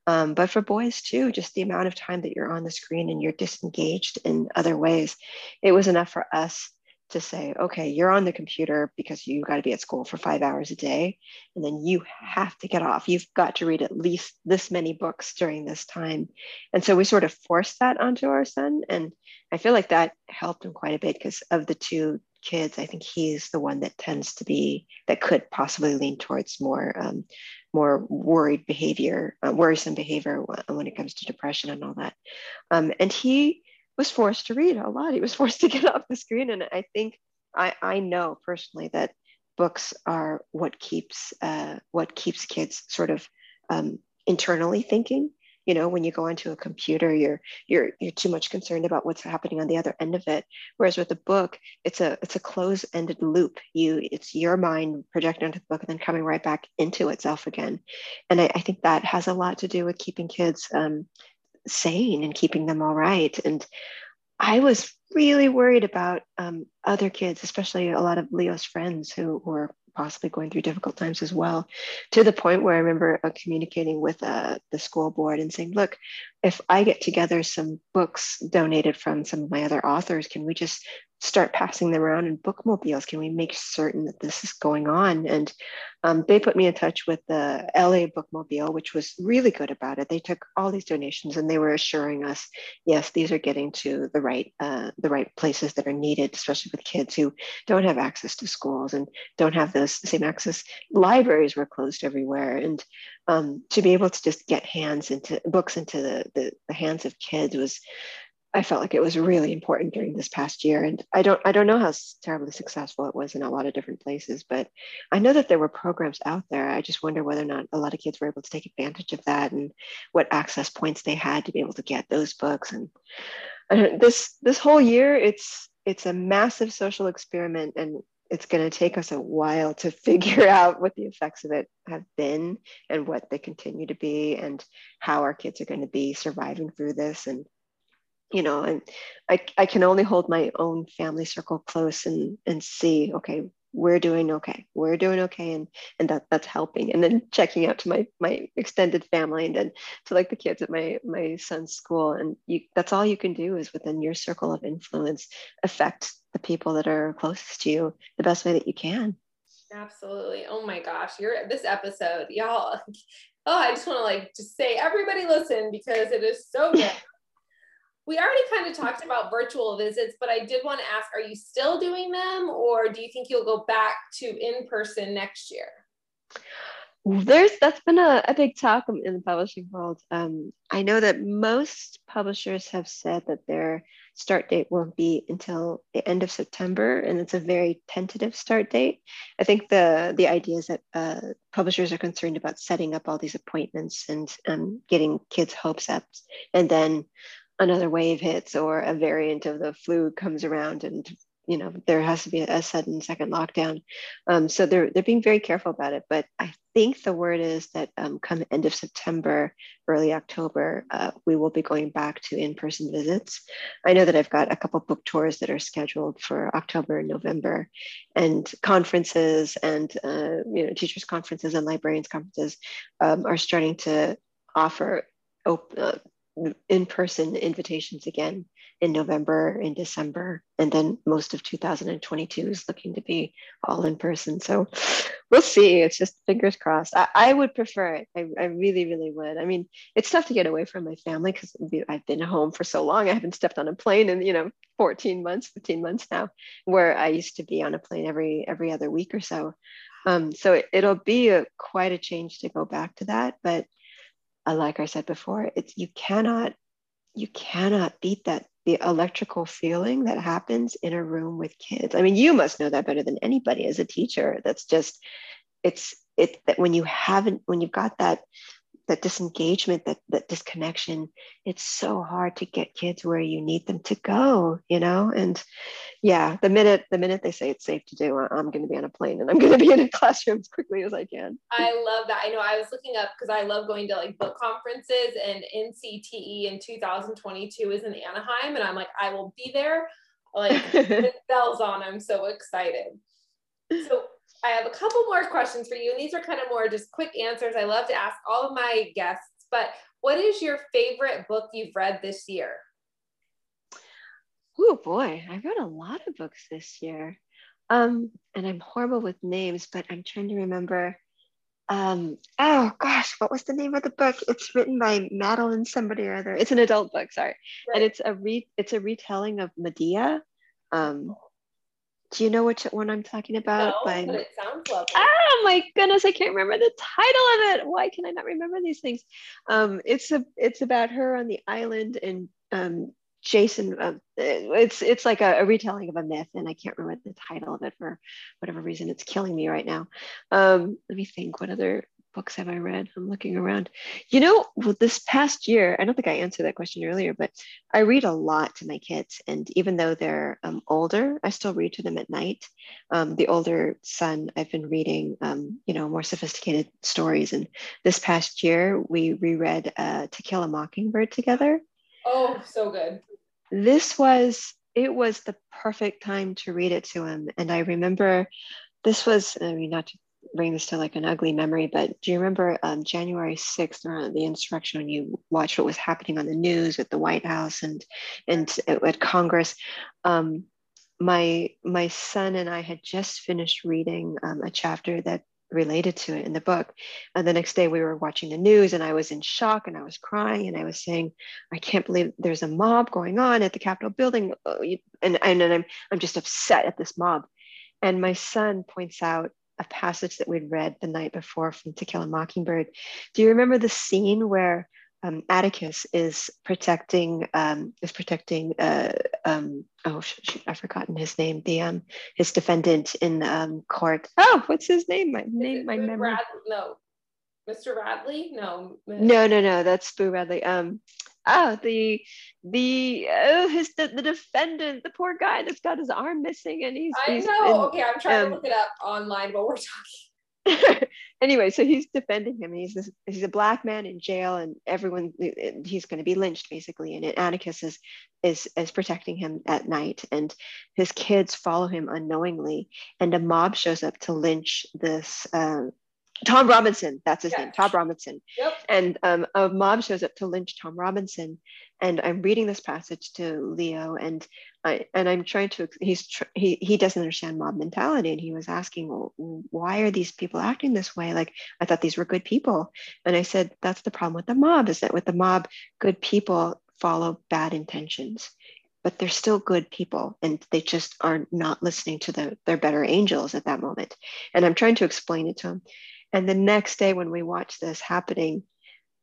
Um, but for boys too, just the amount of time that you're on the screen and you're disengaged in other ways. It was enough for us to say, okay, you're on the computer because you got to be at school for five hours a day, and then you have to get off. You've got to read at least this many books during this time. And so we sort of forced that onto our son. And I feel like that helped him quite a bit because of the two kids, I think he's the one that tends to be, that could possibly lean towards more. Um, more worried behavior, uh, worrisome behavior when it comes to depression and all that. Um, and he was forced to read a lot. He was forced to get off the screen. And I think I, I know personally that books are what keeps uh, what keeps kids sort of um, internally thinking. You know, when you go onto a computer, you're you're you're too much concerned about what's happening on the other end of it. Whereas with a book, it's a it's a closed-ended loop. You it's your mind projecting onto the book and then coming right back into itself again. And I, I think that has a lot to do with keeping kids um, sane and keeping them all right. And I was really worried about um, other kids, especially a lot of Leo's friends who were possibly going through difficult times as well, to the point where I remember uh, communicating with uh, the school board and saying, look, if I get together some books donated from some of my other authors, can we just start passing them around in bookmobiles? Can we make certain that this is going on? And um, they put me in touch with the LA Bookmobile, which was really good about it. They took all these donations and they were assuring us, yes, these are getting to the right uh, the right places that are needed, especially with kids who don't have access to schools and don't have the same access. Libraries were closed everywhere, and um, to be able to just get hands into books into the, the, the hands of kids was I felt like it was really important during this past year. And I don't I don't know how terribly successful it was in a lot of different places, but I know that there were programs out there. I just wonder whether or not a lot of kids were able to take advantage of that and what access points they had to be able to get those books. And this this whole year, it's it's a massive social experiment, and it's going to take us a while to figure out what the effects of it have been and what they continue to be and how our kids are going to be surviving through this and you know and I, I can only hold my own family circle close and and see okay we're doing okay we're doing okay and and that that's helping. And then checking out to my my extended family and then to like the kids at my my son's school. And you that's all you can do is within your circle of influence affect the people that are closest to you the best way that you can. Absolutely. Oh my gosh you're this episode y'all. Oh i just want to like just say everybody listen because it is so good we already kind of talked about virtual visits, but I did want to ask are you still doing them or do you think you'll go back to in person next year? There's that's been a, a big talk in the publishing world. Um, I know that most publishers have said that their start date won't be until the end of September, and it's a very tentative start date. I think the the idea is that uh, publishers are concerned about setting up all these appointments and um, getting kids' hopes up, and then another wave hits or a variant of the flu comes around and you know there has to be a sudden second lockdown. Um, so they're they're being very careful about it. But i think the word is that um, come end of september early october uh, we will be going back to in-person visits. I know that i've got a couple book tours that are scheduled for october and november and conferences and uh, you know teachers conferences and librarians conferences um, are starting to offer op- uh, in-person invitations again in November, in December, and then most of 2022 is looking to be all in person. So we'll see. It's just fingers crossed. I, I would prefer it. I, I, really, really would. I mean, it's tough to get away from my family because I've been home for so long. I haven't stepped on a plane in, you know, 14 months, 15 months now, where I used to be on a plane every every other week or so. Um, so it, will be a, quite a change to go back to that, but Uh, like I said before, it's you cannot you cannot beat that the electrical feeling that happens in a room with kids. I mean, you must know that better than anybody as a teacher. That's just it's it that when you haven't when you've got that that disengagement, that that disconnection, it's so hard to get kids where you need them to go, you know? And yeah, the minute the minute they say it's safe to do, I'm going to be on a plane and I'm going to be in a classroom as quickly as I can. I love that. I know I was looking up because I love going to like book conferences and NCTE in 2022 is in Anaheim, and I'm like, I will be there. Like with bells on. I'm so excited. So I have a couple more questions for you, and these are kind of more just quick answers. I love to ask all of my guests, but what is your favorite book you've read this year? Oh boy, I read a lot of books this year. Um, and I'm horrible with names, but I'm trying to remember. Um, oh gosh, what was the name of the book? It's written by Madeline somebody or other. It's an adult book, sorry. Right. And it's a re it's a retelling of Medea. Um, do you know which one I'm talking about? No, By... but it sounds lovely. Oh my goodness, I can't remember the title of it. Why can I not remember these things? Um, it's a it's about her on the island and um, Jason. Uh, it's it's like a, a, retelling of a myth, and I can't remember the title of it for whatever reason. It's killing me right now. Um, let me think. What other books have I read? I'm looking around. You know, well, this past year, I don't think I answered that question earlier, but I read a lot to my kids. And even though they're um, older, I still read to them at night. Um, the older son, I've been reading, um, you know, more sophisticated stories. And this past year, we reread uh, To Kill a Mockingbird together. Oh, so good. This was, it was the perfect time to read it to him. And I remember this was, I mean, not to bring this to like an ugly memory, but do you remember um, January 6th around the insurrection when you watched what was happening on the news at the White House and, and at Congress? Um, my my son and I had just finished reading um, a chapter that related to it in the book. And the next day we were watching the news and I was in shock and I was crying and I was saying, I can't believe there's a mob going on at the Capitol building. Oh, and, and, and I'm, I'm just upset at this mob. And my son points out a passage that we'd read the night before from To Kill a Mockingbird. Do you remember the scene where um, Atticus is protecting um, is protecting uh, um, oh shoot, I've forgotten his name the um, his defendant in um, court? Oh what's his name? My name my memory. Rad- no. Mr. Radley? No no no no that's Boo Radley. Um oh the the oh his the, the defendant the poor guy that's got his arm missing and he's I he's know in, okay I'm trying to um, look it up online while we're talking anyway, so he's defending him. He's this, he's a black man in jail, and everyone he's going to be lynched basically. And Atticus is is is protecting him at night, and his kids follow him unknowingly, and a mob shows up to lynch this. Uh, Tom Robinson, that's his yeah. name, Tom Robinson. Yep. And um, a mob shows up to lynch Tom Robinson, and I'm reading this passage to Leo, and I and I'm trying to. He's tr- he he doesn't understand mob mentality, and he was asking, well, why are these people acting this way? Like I thought these were good people, and I said that's the problem with the mob is that with the mob, good people follow bad intentions, but they're still good people, and they just are not listening to the, their better angels at that moment. And I'm trying to explain it to him. And the next day when we watch this happening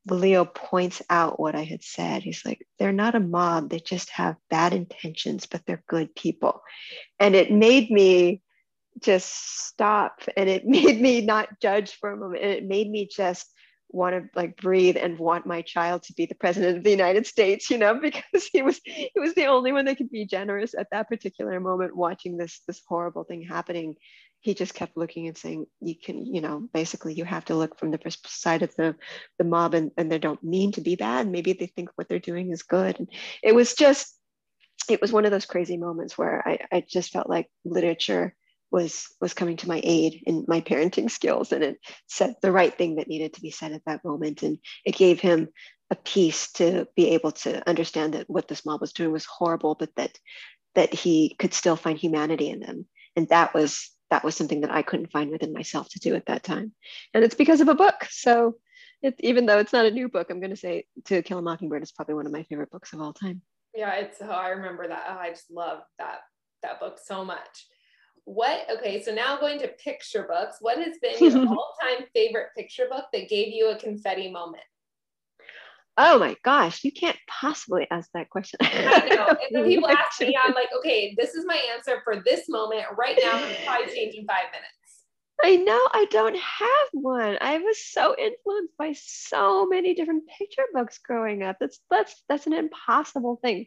Leo points out what I had said. He's like, they're not a mob, they just have bad intentions, but they're good people. And it made me just stop and it made me not judge for a moment. And it made me just want to like breathe and want my child to be the president of the United States, you know, because he was he was the only one that could be generous at that particular moment watching this this horrible thing happening he just kept looking and saying you can you know basically you have to look from the side of the the mob and, and they don't mean to be bad. Maybe they think what they're doing is good. And it was just it was one of those crazy moments where i, I just felt like literature was was coming to my aid in my parenting skills and it said the right thing that needed to be said at that moment. And it gave him a piece to be able to understand that what this mob was doing was horrible but that that he could still find humanity in them. And that was that was something that I couldn't find within myself to do at that time. And it's because of a book. So it, even though it's not a new book, I'm going to say To Kill a Mockingbird is probably one of my favorite books of all time. Yeah, it's, oh, I remember that. Oh, I just love that, that book so much. What, okay, so now going to picture books, what has been your all time favorite picture book that gave you a confetti moment? Oh my gosh, you can't possibly ask that question. I know. And then people ask me, I'm like, okay, this is my answer for this moment right now. It's probably change in five minutes. I know I don't have one. I was so influenced by so many different picture books growing up. That's that's that's an impossible thing.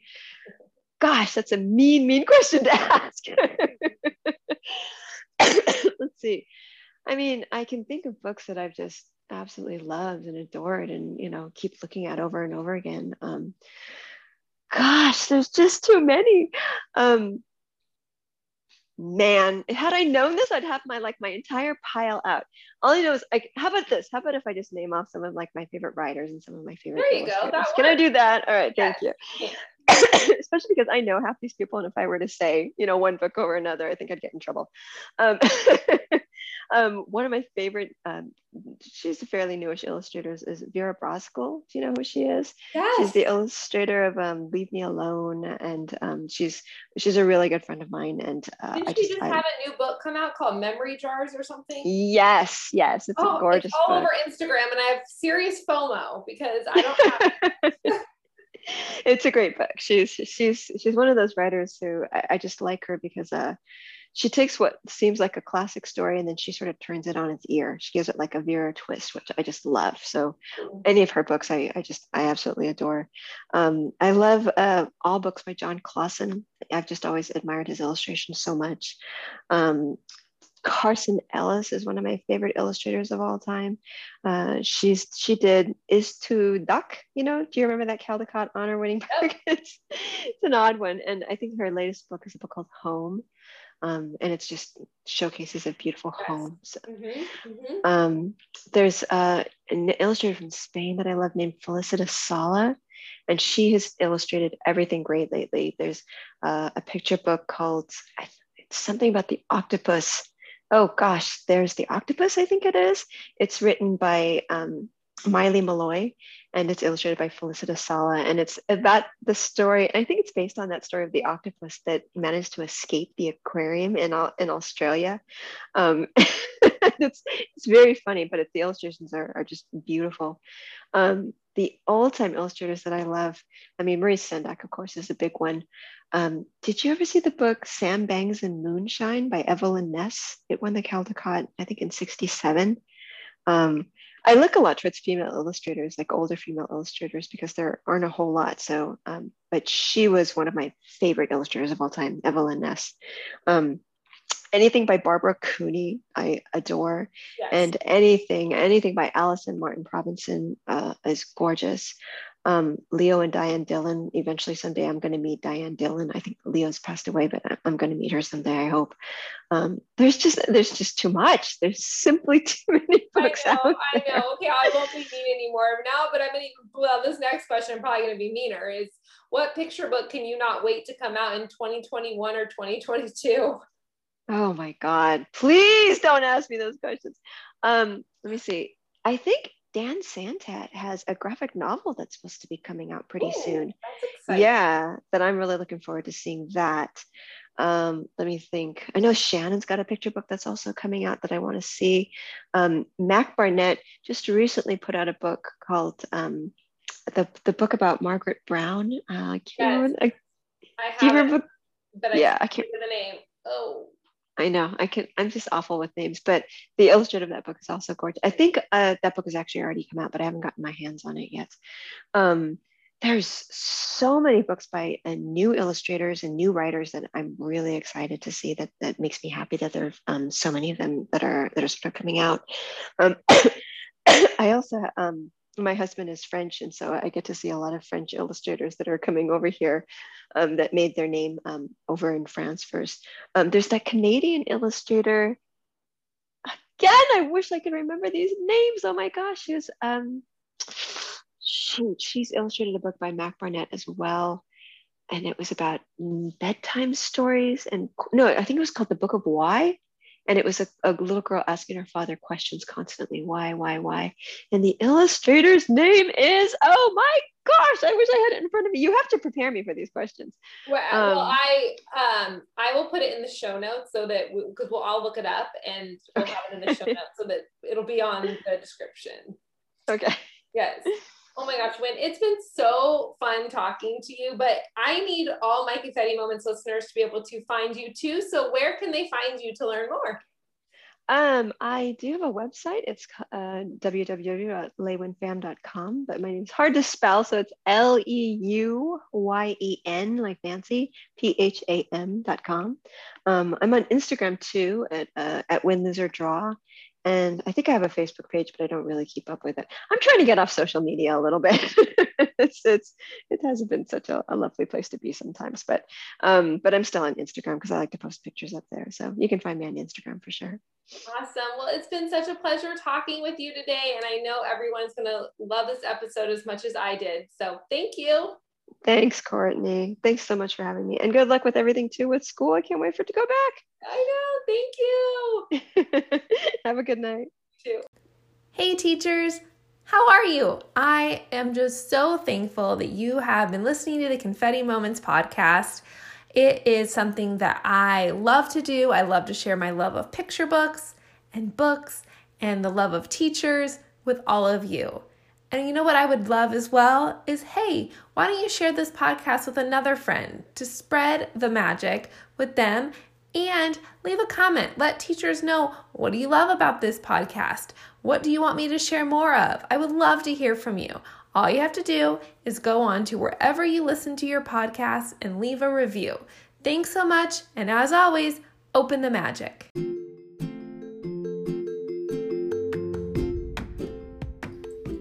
Gosh, that's a mean, mean question to ask. Let's see. I mean, I can think of books that I've just absolutely loved and adored and you know keep looking at over and over again um gosh there's just too many um man had i known this i'd have my like my entire pile out. All i know is like how about this? How about if i just name off some of like my favorite writers and some of my favorite there you go. Can i do that? All right thank you. Especially because i know half these people and if i were to say you know one book over another i think i'd get in trouble. Um, um, one of my favorite, um, she's a fairly newish illustrator, is Vera Brosgol. Do you know who she is? Yes. She's the illustrator of um, Leave Me Alone, and um, she's she's a really good friend of mine. And uh, Didn't I just, she just I, have a new book come out called Memory Jars or something? Yes, yes, it's oh, a gorgeous. It's all book. over Instagram, and I have serious FOMO because I don't have. it's a great book. She's she's she's one of those writers who I, I just like her because uh, she takes what seems like a classic story and then she sort of turns it on its ear. She gives it like a Vera twist, which I just love. So any of her books, I, I just, I absolutely adore. Um, I love uh, all books by Jon Klassen. I've just always admired his illustrations so much. Um, Carson Ellis is one of my favorite illustrators of all time. Uh, she's she did Du Iz Tak. You know, do you remember that Caldecott honor winning book? it's, it's an odd one, and I think her latest book is a book called Home um, and it's just showcases of beautiful yes. homes. Mm-hmm, mm-hmm. Um, there's uh, an illustrator from Spain that I love named Felicitas Sala, and she has illustrated everything great lately. There's uh, a picture book called something about the octopus. Oh gosh, there's the octopus, I think it is. It's written by um, Maile Meloy, and it's illustrated by Felicita Sala. And it's about the story. I think it's based on that story of the octopus that managed to escape the aquarium in in Australia. Um, it's it's very funny, but it, the illustrations are are just beautiful. Um, the all-time illustrators that I love, I mean, Maurice Sendak, of course, is a big one. Um, did you ever see the book Sam Bangs and Moonshine by Evaline Ness? It won the Caldecott, I think, in 67. Um, I look a lot towards female illustrators, like older female illustrators, because there aren't a whole lot. So, um, but she was one of my favorite illustrators of all time, Evaline Ness. Um, anything by Barbara Cooney, I adore, yes. and anything, anything by Alice and Martin Provensen uh, is gorgeous um, Leo and Diane Dillon. Eventually, someday, I'm going to meet Diane Dillon. I think Leo's passed away, but I'm going to meet her someday. I hope. Um, there's just there's just too much. There's simply too many books I know, out there. I know. Okay, I won't be mean anymore now, but I'm going to. Well, this next question I'm probably going to be meaner. Is what picture book can you not wait to come out in 2021 or 2022? Oh my God! Please don't ask me those questions. Um, let me see. I think Dan Santat has a graphic novel that's supposed to be coming out pretty Ooh, soon. Yeah, that I'm really looking forward to seeing that. Um, let me think. I know Shannon's got a picture book that's also coming out that I want to see. Um, Mac Barnett just recently put out a book called um, the the book about Margaret Brown. Uh, yes. I, I have do you remember? It, but I yeah, I can't remember the name. Oh, I know I can. I'm just awful with names, but the illustrator of that book is also gorgeous. I think uh, that book has actually already come out, but I haven't gotten my hands on it yet. Um, there's so many books by uh, new illustrators and new writers that I'm really excited to see. That that makes me happy that there's um, so many of them that are that are sort of coming out. Um, I also um, my husband is French, and so I get to see a lot of French illustrators that are coming over here um, that made their name um, over in France first. Um, there's that Canadian illustrator. Again, I wish I could remember these names. Oh my gosh, she's um, shoot, she's illustrated a book by Mac Barnett as well, and it was about bedtime stories. And no, I think it was called the Book of Why and it was a, a, little girl asking her father questions constantly why why why? And the illustrator's name is oh my gosh i wish i had it in front of me. You have to prepare me for these questions. Well, um, well i um i will put it in the show notes so that because we, we'll all look it up and we'll have it in the show notes so that it'll be on the description. Okay. Yes Oh my gosh, Win, it's been so fun talking to you, but I need all my Confetti Moments listeners to be able to find you too. So where can they find you to learn more? Um, I do have a website. It's uh, but my name's hard to spell. So it's L E U Y E N, like Nancy, P H A M.com. Um, I'm on Instagram too at, uh, at Win Lizard Draw. And I think I have a Facebook page, but I don't really keep up with it. I'm trying to get off social media a little bit. it's it's it hasn't been such a, a lovely place to be sometimes, but um, but I'm still on Instagram because I like to post pictures up there. So you can find me on Instagram for sure. Awesome. Well, it's been such a pleasure talking with you today, and I know everyone's gonna love this episode as much as I did. So thank you. Thanks, Courtney. Thanks so much for having me. And good luck with everything too with school. I can't wait for it to go back. I know. Thank you. Have a good night. You too. Hey, teachers. How are you? I am just so thankful that you have been listening to the Confetti Moments podcast. It is something that I love to do. I love to share my love of picture books and books and the love of teachers with all of you. And you know what I would love as well is hey, why don't you share this podcast with another friend to spread the magic with them and leave a comment. Let teachers know what do you love about this podcast? What do you want me to share more of? I would love to hear from you. All you have to do is go on to wherever you listen to your podcast and leave a review. Thanks so much, and as always, open the magic.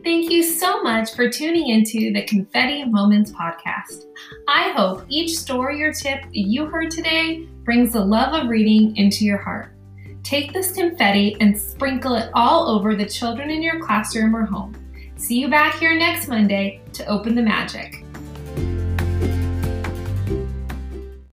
Thank you so much for tuning into the Confetti Moments podcast. I hope each story or tip you heard today brings the love of reading into your heart. Take this confetti and sprinkle it all over the children in your classroom or home. See you back here next Monday to open the magic.